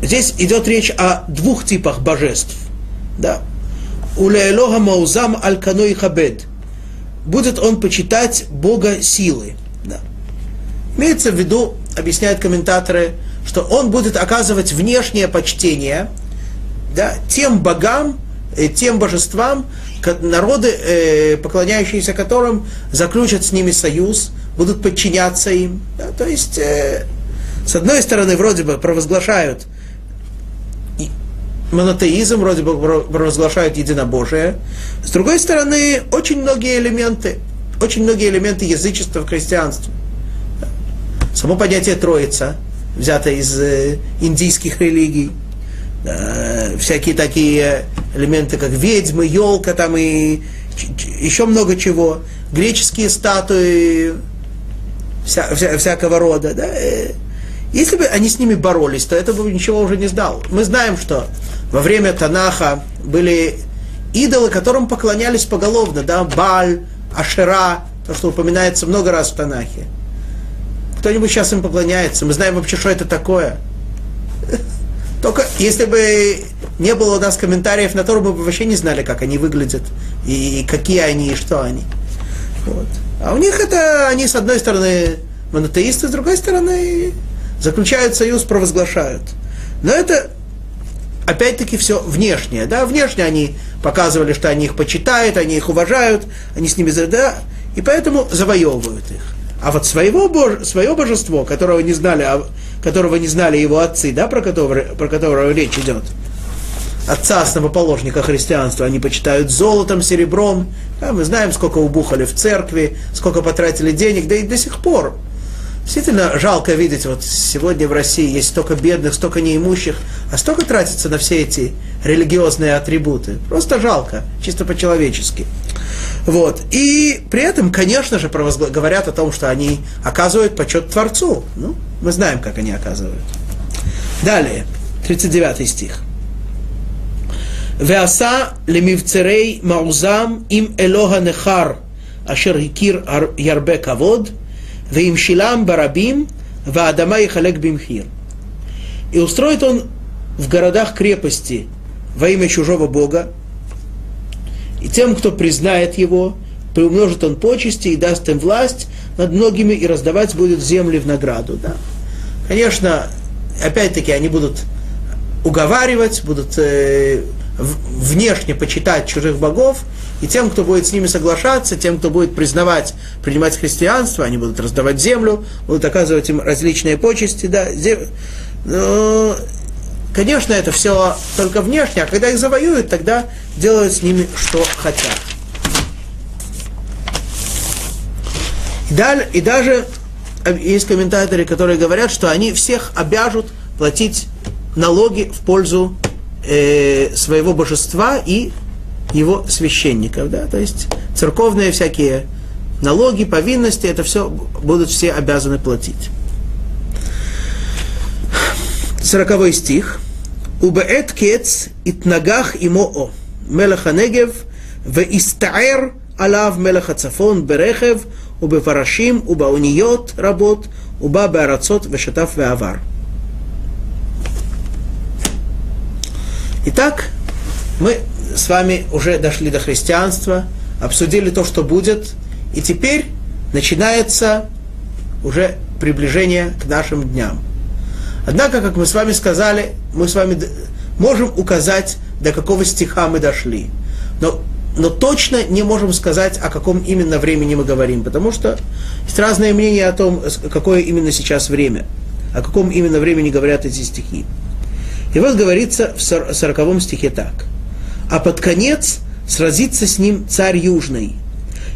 здесь идет речь о двух типах божеств. Да. Улеэлога маузам аль каной хабед. Будет он почитать Бога силы. Имеется в виду, объясняют комментаторы, что он будет оказывать внешнее почтение да, тем богам, э, тем божествам, народы, э, поклоняющиеся которым, заключат с ними союз, будут подчиняться им. Да, то есть, э, с одной стороны, вроде бы провозглашают монотеизм, вроде бы провозглашают единобожие. С другой стороны, очень многие элементы, очень многие элементы язычества в христианстве. Само понятие Троица, взято из э, индийских религий, э, всякие такие элементы, как ведьмы, елка там и еще много чего, греческие статуи вся, вся, всякого рода. Да? Э, если бы они с ними боролись, то это бы ничего уже не сдал. Мы знаем, что во время Танаха были идолы, которым поклонялись поголовно, да, Баль, Ашера, то, что упоминается много раз в Танахе. Кто-нибудь сейчас им поклоняется, мы знаем вообще, что это такое. Только если бы не было у нас комментариев на то, мы бы вообще не знали, как они выглядят, и какие они, и что они. Вот. А у них это, они с одной стороны монотеисты, с другой стороны заключают союз, провозглашают. Но это опять-таки все внешнее. Да? Внешне они показывали, что они их почитают, они их уважают, они с ними, да, и поэтому завоевывают их. А вот своего боже, свое божество, которого не знали, а, которого не знали его отцы, да, про которого, про которого речь идет, отца основоположника христианства, они почитают золотом, серебром. Да, мы знаем, сколько убухали в церкви, сколько потратили денег, да и до сих пор. Действительно жалко видеть, вот сегодня в России есть столько бедных, столько неимущих, а столько тратится на все эти религиозные атрибуты. Просто жалко, чисто по-человечески. Вот. И при этом, конечно же, провозгла... говорят о том, что они оказывают почет Творцу. Ну, мы знаем, как они оказывают. Далее, 39 стих. Веаса лемивцерей маузам им элоха нехар, ашер хикир ярбе кавод – «Веим шилам барабим, ваадама и халек бимхир». И устроит он в городах крепости во имя чужого Бога, и тем, кто признает его, приумножит он почести и даст им власть над многими, и раздавать будет земли в награду. Да. Конечно, опять-таки, они будут уговаривать, будут э, внешне почитать чужих богов, и тем, кто будет с ними соглашаться, тем, кто будет признавать, принимать христианство, они будут раздавать землю, будут оказывать им различные почести, да, зем... Но Конечно, это все только внешне, а когда их завоюют, тогда делают с ними, что хотят. И, далее, и даже есть комментаторы, которые говорят, что они всех обяжут платить налоги в пользу э, своего божества и его священников. Да? То есть церковные всякие налоги, повинности, это все будут все обязаны платить. Сороковой стих. Убеэт кец итнагах имоо мелех הנגב והסתער עליו מלך הצפון ברכב ובפרשים ובאוניות רבות ובא בארצות ושטף בעבר. Итак, мы с вами уже дошли до христианства, обсудили то, что будет, и теперь начинается уже приближение к нашим дням – Однако, как мы с вами сказали, мы с вами можем указать, до какого стиха мы дошли. Но, но точно не можем сказать, о каком именно времени мы говорим, потому что есть разные мнения о том, какое именно сейчас время, о каком именно времени говорят эти стихи. И вот говорится в сороковом стихе так. А под конец сразится с ним царь южный,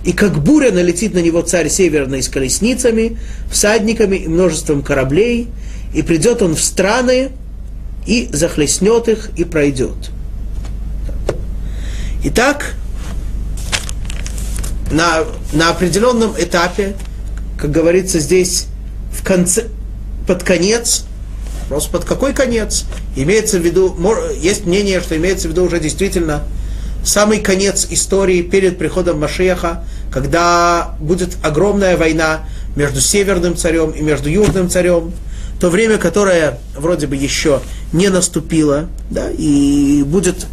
и как буря налетит на него царь северный с колесницами, всадниками и множеством кораблей, и придет он в страны, и захлестнет их, и пройдет. Итак, на, на определенном этапе, как говорится здесь, в конце, под конец, просто под какой конец, имеется в виду, есть мнение, что имеется в виду уже действительно самый конец истории перед приходом Машеха, когда будет огромная война между северным царем и между южным царем, то время, которое вроде бы еще не наступило, да, и будет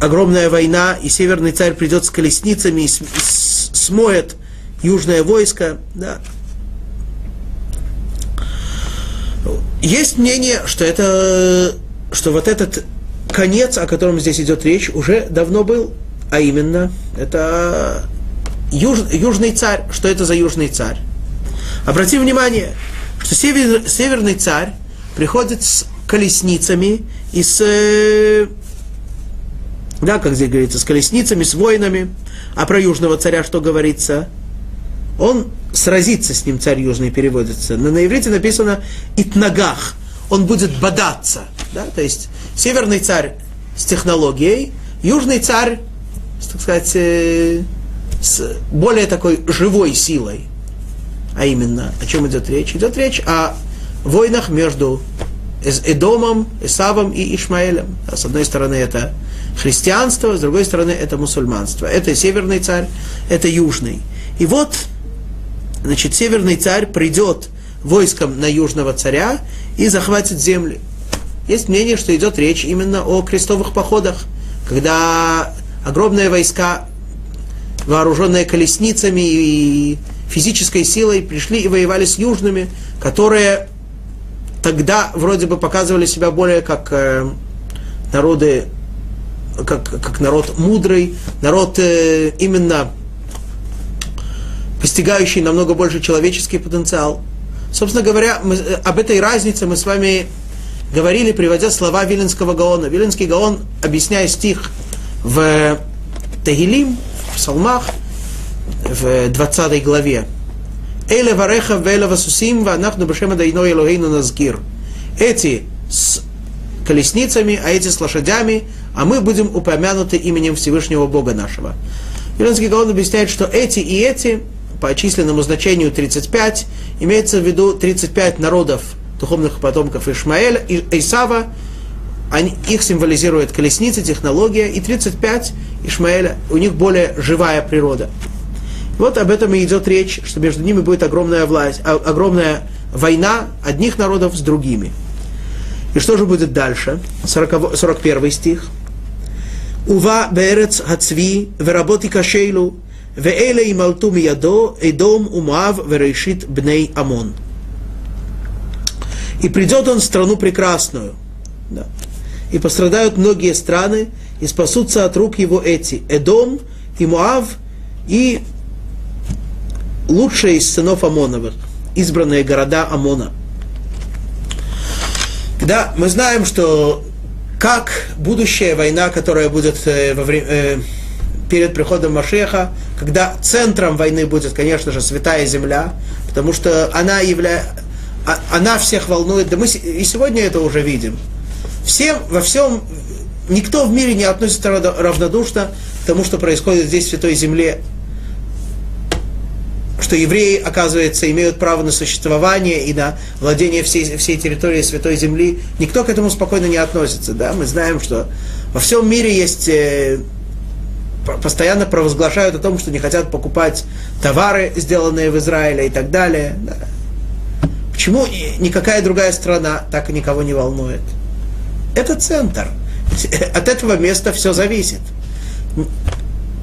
огромная война, и северный царь придет с колесницами и смоет южное войско, да. Есть мнение, что это, что вот этот конец, о котором здесь идет речь, уже давно был, а именно, это юж, южный царь. Что это за южный царь? Обрати внимание, что север, северный царь приходит с колесницами и с, э, да, как здесь говорится, с колесницами, с воинами. А про южного царя что говорится? Он сразится с ним, царь южный переводится. Но на иврите написано «итнагах», он будет бодаться. Да? То есть северный царь с технологией, южный царь, так сказать, э, с более такой живой силой. А именно, о чем идет речь? Идет речь о войнах между Эдомом, Исавом и Ишмаэлем. С одной стороны это христианство, с другой стороны это мусульманство. Это северный царь, это южный. И вот, значит, северный царь придет войском на южного царя и захватит земли. Есть мнение, что идет речь именно о крестовых походах, когда огромные войска, вооруженные колесницами и физической силой, пришли и воевали с южными, которые тогда вроде бы показывали себя более как э, народы, как, как народ мудрый, народ э, именно постигающий намного больше человеческий потенциал. Собственно говоря, мы, э, об этой разнице мы с вами говорили, приводя слова Виленского Гаона. Виленский Гаон, объясняя стих в Тагилим, в Псалмах, в 20 главе. Эле вареха веле васусим ванахну бешема дайно Элохейну назгир. Эти с колесницами, а эти с лошадями, а мы будем упомянуты именем Всевышнего Бога нашего. Виленский Гаон объясняет, что эти и эти, по численному значению 35, имеется в виду 35 народов, духовных потомков Ишмаэля, и Исава, они, их символизирует колесница, технология, и 35 Ишмаэля, у них более живая природа. Вот об этом и идет речь, что между ними будет огромная власть, а, огромная война одних народов с другими. И что же будет дальше? 40, 41 стих. Ува берец хацви веработи кашейлу ואלה ימלטו מידו אדום ומואב וראשית בני עמון и придет он в страну прекрасную. Да. И пострадают многие страны, и спасутся от рук его эти. Эдом и Муав, и лучшие из сынов Амоновых, избранные города Амона. Да, мы знаем, что как будущая война, которая будет э, во время, э, перед приходом Машеха, когда центром войны будет, конечно же, Святая Земля, потому что она является а, она всех волнует, да мы и сегодня это уже видим. Всем, во всем, никто в мире не относится равнодушно к тому, что происходит здесь, в Святой Земле, что евреи, оказывается, имеют право на существование и на владение всей, всей территории Святой Земли. Никто к этому спокойно не относится. Да? Мы знаем, что во всем мире есть э, постоянно провозглашают о том, что не хотят покупать товары, сделанные в Израиле и так далее. Да. Почему никакая другая страна так никого не волнует? Это центр. От этого места все зависит.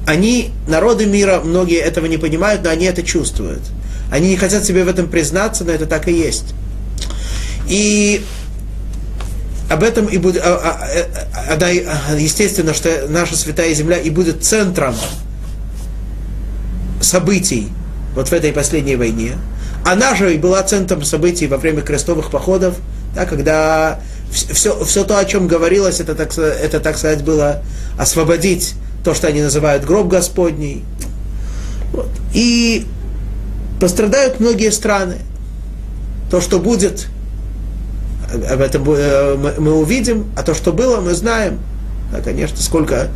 Они, народы мира, многие этого не понимают, но они это чувствуют. Они не хотят себе в этом признаться, но это так и есть. И об этом и будет, а, а, а, естественно, что наша святая земля и будет центром событий вот в этой последней войне. Она же и была центром событий во время крестовых походов, да, когда все, все то, о чем говорилось, это так, это, так сказать, было освободить то, что они называют гроб Господний. Вот. И пострадают многие страны. То, что будет, об этом э, мы увидим, а то, что было, мы знаем. Да, конечно, сколько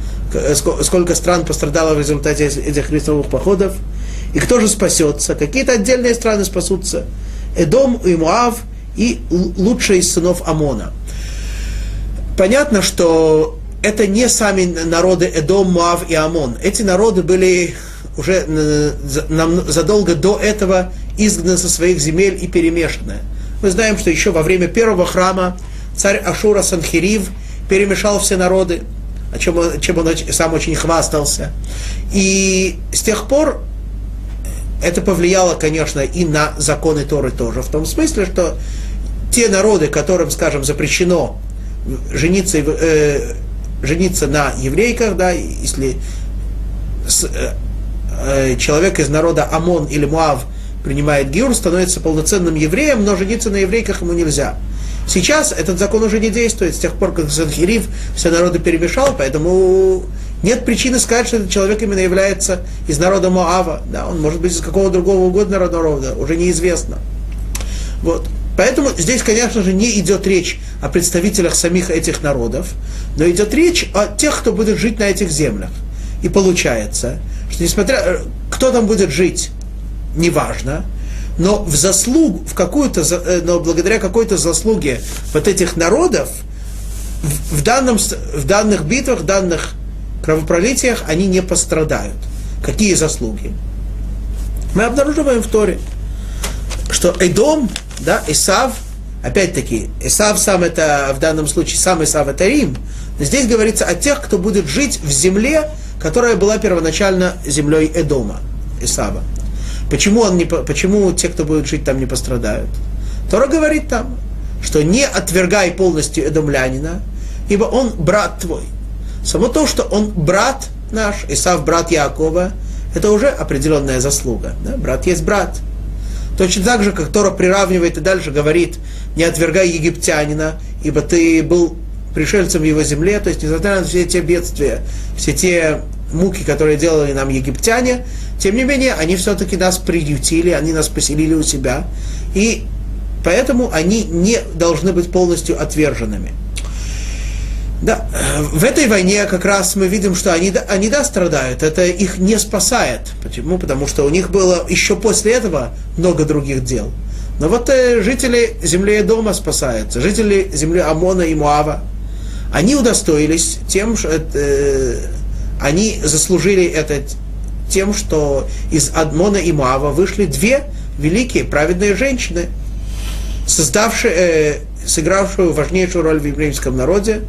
сколько стран пострадало в результате этих крестовых походов, и кто же спасется. Какие-то отдельные страны спасутся. Эдом и Муав и лучшие из сынов Амона. Понятно, что это не сами народы Эдом, Муав и Амон. Эти народы были уже э, задолго до этого изгнаны со своих земель и перемешаны. Мы знаем, что еще во время первого храма царь Ашура Санхирив перемешал все народы, чем чем он сам очень хвастался. И с тех пор это повлияло, конечно, и на законы Торы тоже, в том смысле, что те народы, которым, скажем, запрещено жениться, э, жениться на еврейках, да, если с, э, э, человек из народа Амон или Муав принимает гиур, становится полноценным евреем, но жениться на еврейках ему нельзя. Сейчас этот закон уже не действует, с тех пор, как Санхирив все народы перемешал, поэтому нет причины сказать, что этот человек именно является из народа Моава. Да, он может быть из какого другого угодно народа, уже неизвестно. Вот. Поэтому здесь, конечно же, не идет речь о представителях самих этих народов, но идет речь о тех, кто будет жить на этих землях. И получается, что несмотря, э, кто там будет жить, неважно, но в заслугу, в какую-то, э, но благодаря какой-то заслуге вот этих народов, в, данном, в данных битвах, в данных кровопролитиях они не пострадают. Какие заслуги? Мы обнаруживаем в Торе, что Эдом, да, Исав, опять-таки, Исав сам это, в данном случае, сам Исав это Рим, но здесь говорится о тех, кто будет жить в земле, которая была первоначально землей Эдома, Исава. Почему, он не, почему те, кто будет жить там, не пострадают? Тора говорит там, что не отвергай полностью эдомлянина, ибо он брат твой. Само то, что он брат наш, Исав брат Якова, это уже определенная заслуга. Да? Брат есть брат. Точно так же, как Тора приравнивает и дальше говорит, не отвергай египтянина, ибо ты был пришельцем в его земле, то есть несмотря на все те бедствия, все те муки, которые делали нам египтяне, тем не менее, они все-таки нас приютили, они нас поселили у себя, и поэтому они не должны быть полностью отверженными. Да, в этой войне как раз мы видим, что они, они да, страдают, это их не спасает. Почему? Потому что у них было еще после этого много других дел. Но вот э, жители земли дома спасаются, жители земли Амона и Муава, они удостоились тем, что э, они заслужили это тем, что из Адмона и Муава вышли две великие праведные женщины, создавшие, э, сыгравшие важнейшую роль в еврейском народе.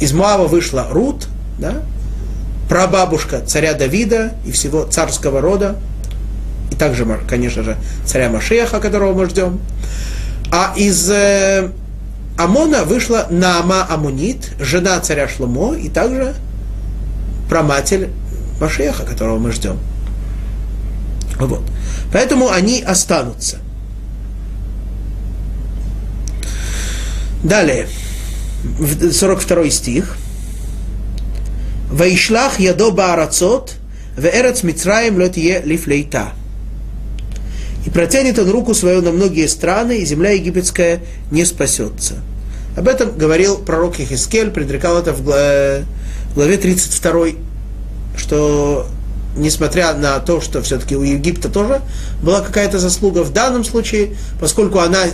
Из Муава вышла Рут, да, прабабушка царя Давида и всего царского рода, и также, конечно же, царя Машеха, которого мы ждем. А из э, Амона вышла Наама Амунит, жена царя Шломо, и также проматель Машеха, которого мы ждем. Вот. Поэтому они останутся. Далее, 42 стих. Ваишлах ядо баарацот, веэрец Мицраем лотие лифлейта. И протянет он руку свою на многие страны, и земля египетская не спасется. Об этом говорил пророк Ехискель, предрекал это в главе 32 что несмотря на то, что все-таки у Египта тоже была какая-то заслуга, в данном случае, поскольку она,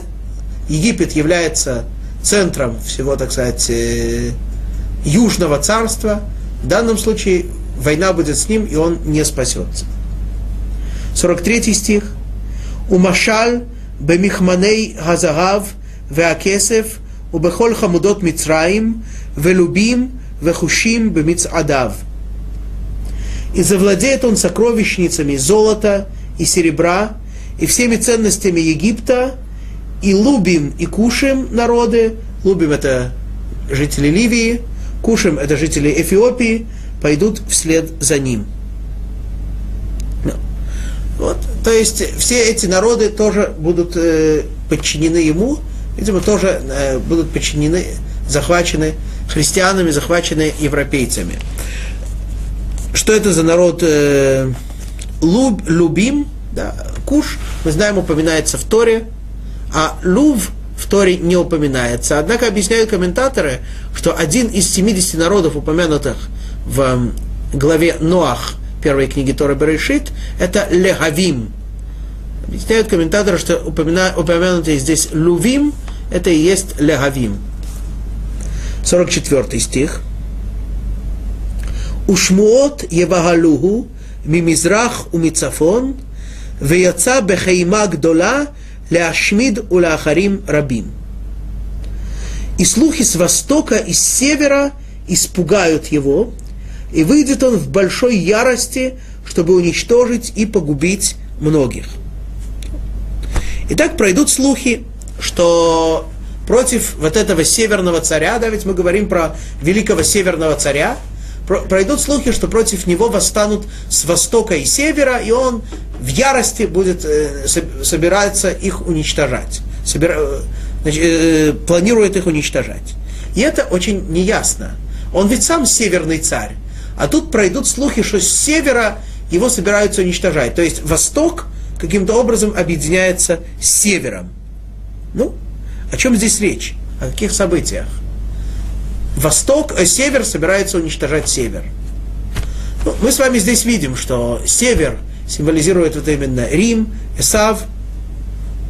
Египет является центром всего, так сказать, э, Южного царства, в данном случае война будет с ним, и он не спасется. 43 стих. Умашаль бемихманей газагав веакесев убехол хамудот Мицраим велубим вехушим бемицадав – и завладеет он сокровищницами золота и серебра, и всеми ценностями Египта, и Лубим и Кушим народы, Лубим это жители Ливии, Кушим это жители Эфиопии, пойдут вслед за ним. Вот, то есть все эти народы тоже будут э, подчинены ему, видимо, тоже э, будут подчинены, захвачены христианами, захвачены европейцами. Что это за народ э, Луб, Любим? Да, Куш, мы знаем, упоминается в Торе, а Лув в Торе не упоминается. Однако объясняют комментаторы, что один из 70 народов, упомянутых в главе Ноах первой книги Торы Берешит, это легавим. Объясняют комментаторы, что упомянутые здесь лувим, это и есть легавим. 44 стих. Ушмуот ебагалуху мимизрах умицафон, ויצא בחיימה גדולה להשמיד ולאחרים רבים. И слухи с востока и с севера испугают его, и выйдет он в большой ярости, чтобы уничтожить и погубить многих. Итак, пройдут слухи, что против вот этого северного царя, да, ведь мы говорим про великого северного царя, пройдут слухи, что против него восстанут с востока и севера, и он в ярости будет э, собираться их уничтожать, собира, э, значит, э, планирует их уничтожать. И это очень неясно. Он ведь сам северный царь. А тут пройдут слухи, что с севера его собираются уничтожать. То есть восток каким-то образом объединяется с севером. Ну, о чем здесь речь? О каких событиях? Восток, э, север собирается уничтожать север. Ну, мы с вами здесь видим, что север символизирует вот именно Рим, Исав,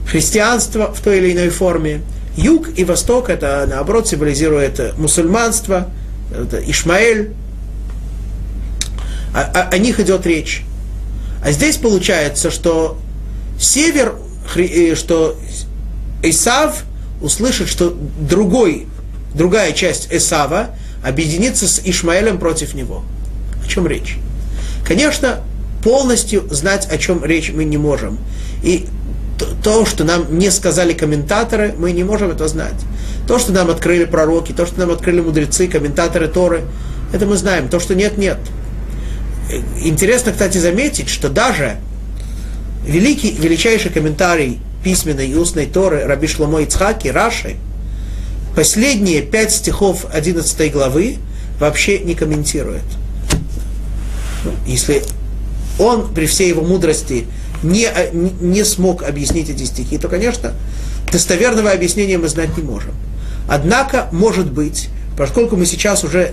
христианство в той или иной форме. Юг и восток это наоборот символизирует мусульманство, это Ишмаэль, о, о, о них идет речь. А здесь получается, что север, э, что Исав услышит, что другой, другая часть Исава объединится с Ишмаэлем против него. О чем речь? Конечно, полностью знать, о чем речь мы не можем. И то, что нам не сказали комментаторы, мы не можем это знать. То, что нам открыли пророки, то, что нам открыли мудрецы, комментаторы Торы, это мы знаем. То, что нет, нет. Интересно, кстати, заметить, что даже великий, величайший комментарий письменной и устной Торы Раби Шломо Ицхаки, Раши, последние пять стихов 11 главы вообще не комментирует. Если он при всей его мудрости не, не смог объяснить эти стихи, то, конечно, достоверного объяснения мы знать не можем. Однако, может быть, поскольку мы сейчас уже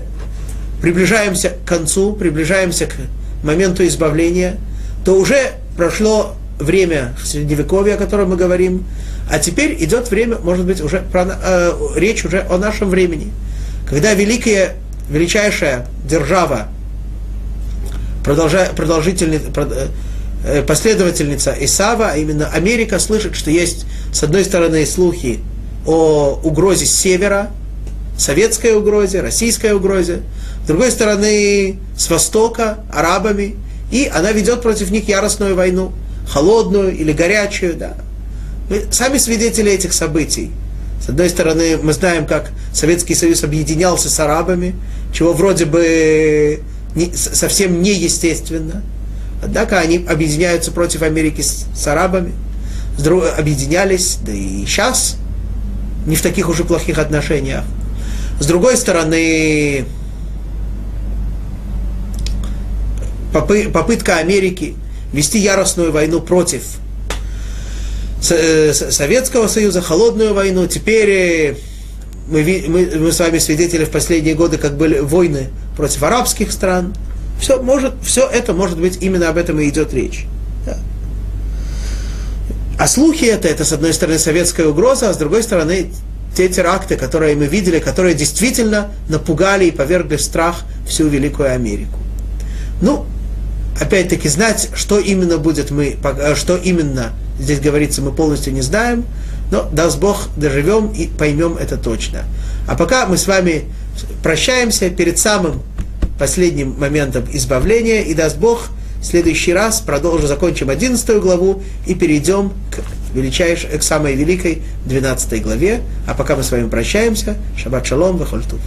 приближаемся к концу, приближаемся к моменту избавления, то уже прошло время Средневековья, о котором мы говорим, а теперь идет время, может быть, уже про, э, речь уже о нашем времени, когда великая, величайшая держава, продолжительница, э, последовательница Исава, а именно Америка, слышит, что есть, с одной стороны, слухи о угрозе с севера, советской угрозе, российской угрозе, с другой стороны, с востока, арабами, и она ведет против них яростную войну, холодную или горячую, да. Мы сами свидетели этих событий. С одной стороны, мы знаем, как Советский Союз объединялся с арабами, чего вроде бы не, совсем неестественно. Однако они объединяются против Америки с, с арабами, объединялись, да и сейчас не в таких уже плохих отношениях. С другой стороны, попытка Америки вести яростную войну против э, Советского Союза, холодную войну. Теперь э, мы, мы, мы с вами свидетели в последние годы, как были войны против арабских стран. Все, может, все это может быть именно об этом и идет речь. Да. А слухи это, это с одной стороны советская угроза, а с другой стороны те теракты, которые мы видели, которые действительно напугали и повергли в страх всю Великую Америку. Ну, опять-таки, знать, что именно будет мы, э, что именно здесь говорится, мы полностью не знаем, но даст Бог, доживем и поймем это точно. А пока мы с вами прощаемся перед самым последним моментом избавления, и даст Бог, в следующий раз продолжим, закончим 11 главу и перейдем к величайшей, к самой великой 12 главе. А пока мы с вами прощаемся, шаббат шалом, вахольтув.